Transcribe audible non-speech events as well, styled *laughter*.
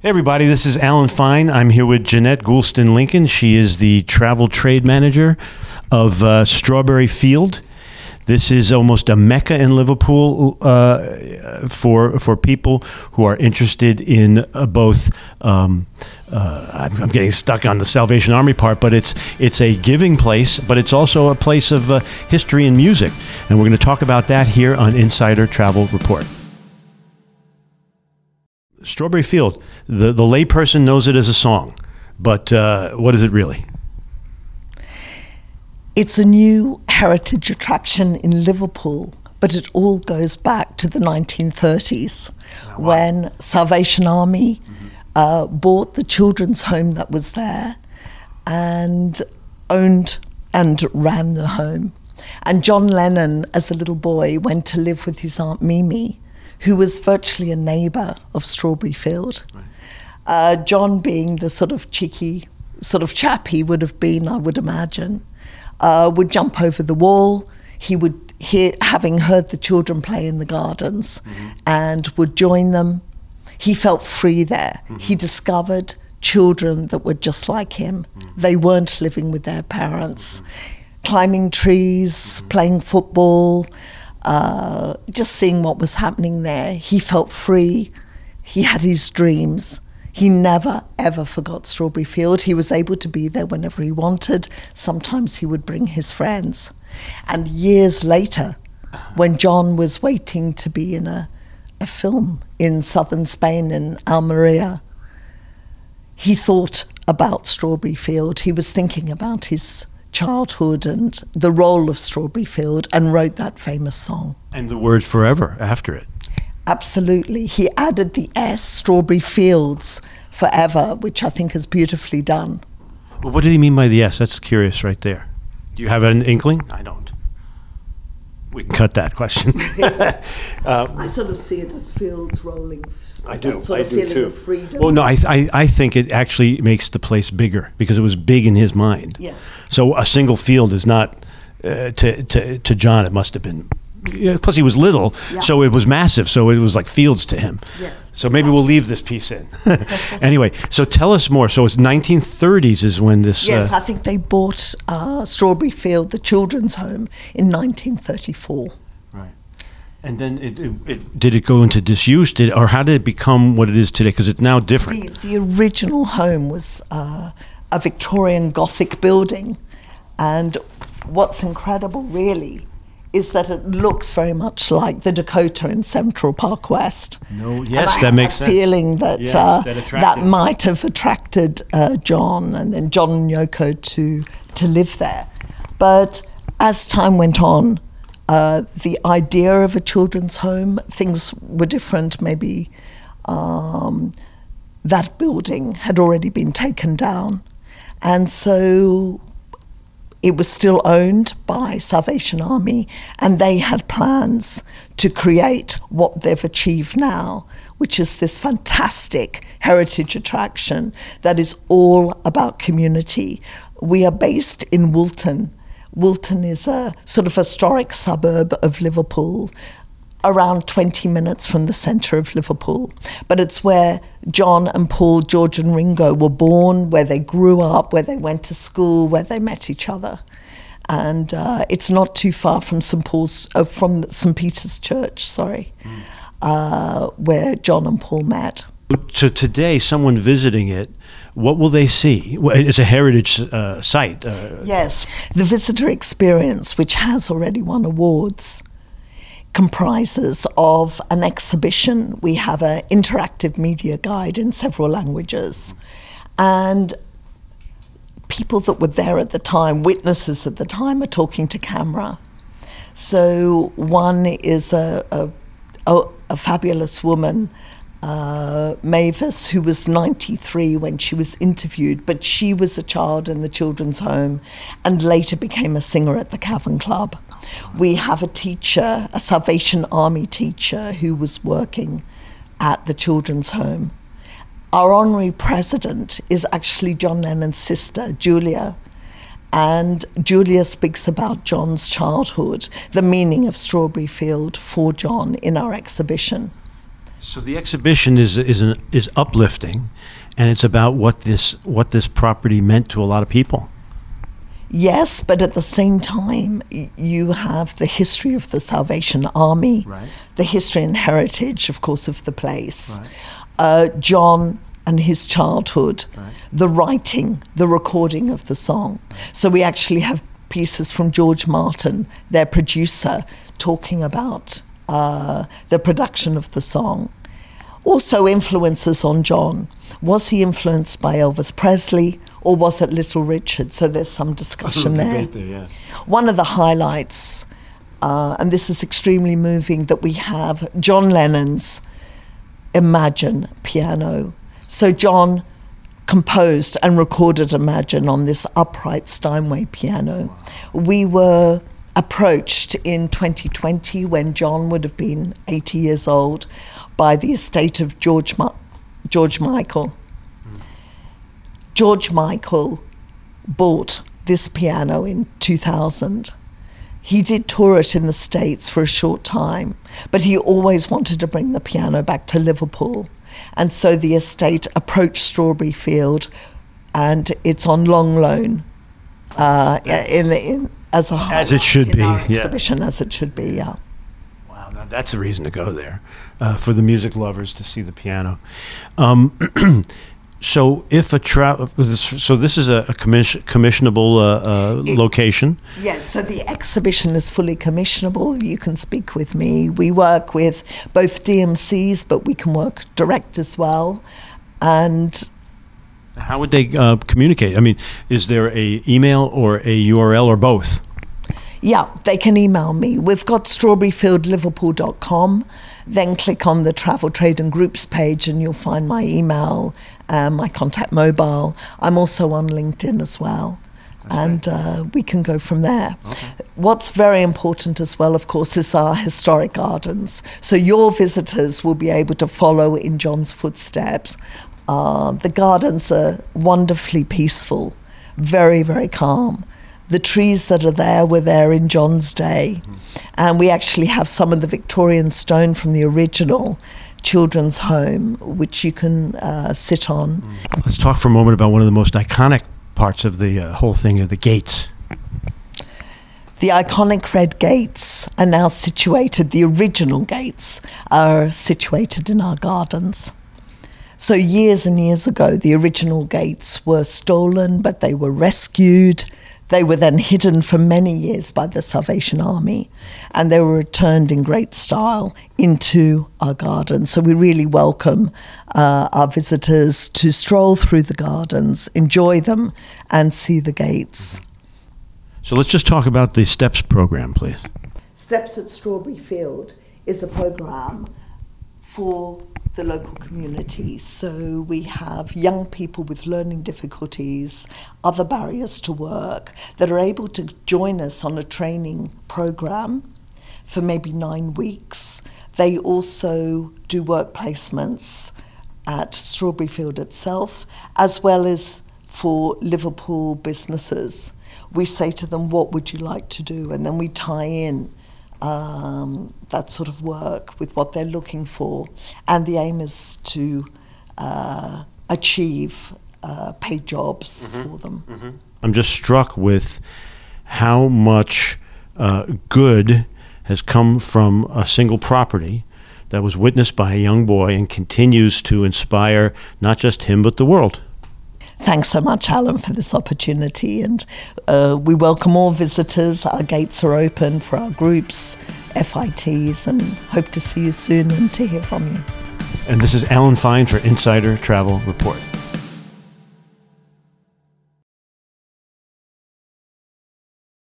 Hey everybody, this is Alan Fine. I'm here with Ginette Goulston Lincoln. She is the travel trade manager of uh, Strawberry Field. This is almost a mecca in Liverpool uh, for for people who are interested in uh, both. Um, uh, I'm, I'm, getting stuck on the Salvation Army part, but it's it's a giving place, but it's also a place of uh, history and music, and we're going to talk about that here on Insider Travel Report. Strawberry Field, the, the layperson knows it as a song, but uh, what is it really? It's a new heritage attraction in Liverpool, but it all goes back to the 1930s wow. when Salvation Army mm-hmm. uh, bought the children's home that was there and owned and ran the home. And John Lennon, as a little boy, went to live with his Aunt Mimi who was virtually a neighbour of Strawberry Field. Right. Uh, John, being the sort of cheeky sort of chap he would have been, I would imagine, uh, would jump over the wall. He would hear, having heard the children play in the gardens, mm-hmm. and would join them. He felt free there. Mm-hmm. He discovered children that were just like him. Mm-hmm. They weren't living with their parents, mm-hmm. climbing trees, mm-hmm. playing football. Uh, just seeing what was happening there. He felt free. He had his dreams. He never, ever forgot Strawberry Field. He was able to be there whenever he wanted. Sometimes he would bring his friends. And years later, when John was waiting to be in a, a film in southern Spain in Almeria, he thought about Strawberry Field. He was thinking about his childhood and the role of Strawberry Field and wrote that famous song. And the word forever after it. Absolutely. He added the S, Strawberry Fields Forever, which I think is beautifully done. Well, what did he mean by the S? That's curious right there. Do you have an inkling? I don't. We can cut that question. *laughs* *laughs* uh, I sort of see it as fields rolling I do. Sort I of do feeling too. of freedom. Well, no, I, I, I think it actually makes the place bigger because it was big in his mind. Yeah. So a single field is not uh, to, to to John. It must have been. Yeah, plus, he was little, Yeah. so it was massive. So it was like fields to him. Yes, So maybe we'll leave this piece in. *laughs* anyway, so tell us more. So it's 1930s is when this. Yes, uh, I think they bought uh, Strawberry Field, the children's home, in 1934. Right. And then it, it, it did it go into disuse? Did or how did it become what it is today? Because it's now different. The, the original home was uh, a Victorian Gothic building, and what's incredible, really, is that it looks very much like the Dakota in Central Park West. No, And yes, I that have makes a sense. feeling that Yes, uh, that that, might have attracted uh, John and then John and Yoko to to live there. But as time went on, uh, the idea of a children's home, things were different. Maybe um, that building had already been taken down, and so it was still owned by Salvation Army, and they had plans to create what they've achieved now, which is this fantastic heritage attraction that is all about community. We are based in Woolton. Woolton is a sort of historic suburb of Liverpool, around 20 minutes from the centre of Liverpool. But it's where John and Paul, George and Ringo were born, where they grew up, where they went to school, where they met each other. And uh, it's not too far from St Paul's, uh, from St Peter's Church, sorry, uh, where John and Paul met. So today, someone visiting it, what will they see? It's a heritage uh, site. Uh, Yes, the visitor experience, which has already won awards, comprises of an exhibition. We have an interactive media guide in several languages, and people that were there at the time, witnesses at the time, are talking to camera. So one is a, a, a, a fabulous woman, uh, Mavis, who was 93 when she was interviewed, but she was a child in the children's home and later became a singer at the Cavern Club. We have a teacher, a Salvation Army teacher, who was working at the children's home. Our honorary president is actually John Lennon's sister, Julia. And Julia speaks about John's childhood, the meaning of Strawberry Field for John in our exhibition. So the exhibition is is an, is uplifting, and it's about what this what this property meant to a lot of people. Yes, but at the same time, you have the history of the Salvation Army, Right. the history and heritage, of course, of the place. Right. Uh, John and his childhood, Right. the writing, the recording of the song. So we actually have pieces from George Martin, their producer, talking about uh, the production of the song. Also, influences on John. Was he influenced by Elvis Presley or was it Little Richard? So there's some discussion *laughs* there. yes. One of the highlights, uh, and this is extremely moving, that we have John Lennon's Imagine piano. So John composed and recorded Imagine on this upright Steinway piano. We were approached in 2020 when John would have been 80 years old by the estate of George, Ma- George Michael. George Michael bought this piano in 2000. He did tour it in the States for a short time, but he always wanted to bring the piano back to Liverpool. And so the estate approached Strawberry Field, and it's on long loan uh, in the, in, as a whole. As it should be, our yeah. exhibition, as it should be, yeah. Wow, now that's a reason to go there uh, for the music lovers to see the piano. Um, *clears throat* so, if a tra- so this is a, commission- commissionable uh, uh, It- location. Yes, so the exhibition is fully commissionable. You can speak with me. We work with both DMCs, but we can work direct as well. And How would they uh, communicate? I mean, is there a email or a URL or both? yeah, they can email me. We've got strawberryfieldliverpool.com. Then click on the travel, trade, and groups page, and you'll find my email, uh, my contact mobile. I'm also on LinkedIn as well. and uh, we can go from there. What's very important as well, of course, is our historic gardens. So your visitors will be able to follow in John's footsteps. Uh, the gardens are wonderfully peaceful, very, very calm. The trees that are there were there in John's day. And we actually have some of the Victorian stone from the original children's home, which you can uh, sit on. Let's talk for a moment about one of the most iconic parts of the uh, whole thing: of the gates. The iconic red gates are now situated, the original gates are situated in our gardens. So, years and years ago, the original gates were stolen, but they were rescued. They were then hidden for many years by the Salvation Army, and they were returned in great style into our gardens. So, we really welcome uh, our visitors to stroll through the gardens, enjoy them, and see the gates. So let's just talk about the STEPS program, please. Steps at Strawberry Field is a program for the local community. So we have young people with learning difficulties, other barriers to work that are able to join us on a training program for maybe nine weeks. They also do work placements at Strawberry Field itself, as well as for Liverpool businesses. We say to them, What would you like to do? And then we tie in um, that sort of work with what they're looking for. And the aim is to uh, achieve uh, paid jobs for them. I'm just struck with how much uh, good has come from a single property that was witnessed by a young boy and continues to inspire not just him but the world. Thanks so much, Alan, for this opportunity. And uh, we welcome all visitors. Our gates are open for our groups, FITs, and hope to see you soon and to hear from you. And this is Alan Fine for Insider Travel Report.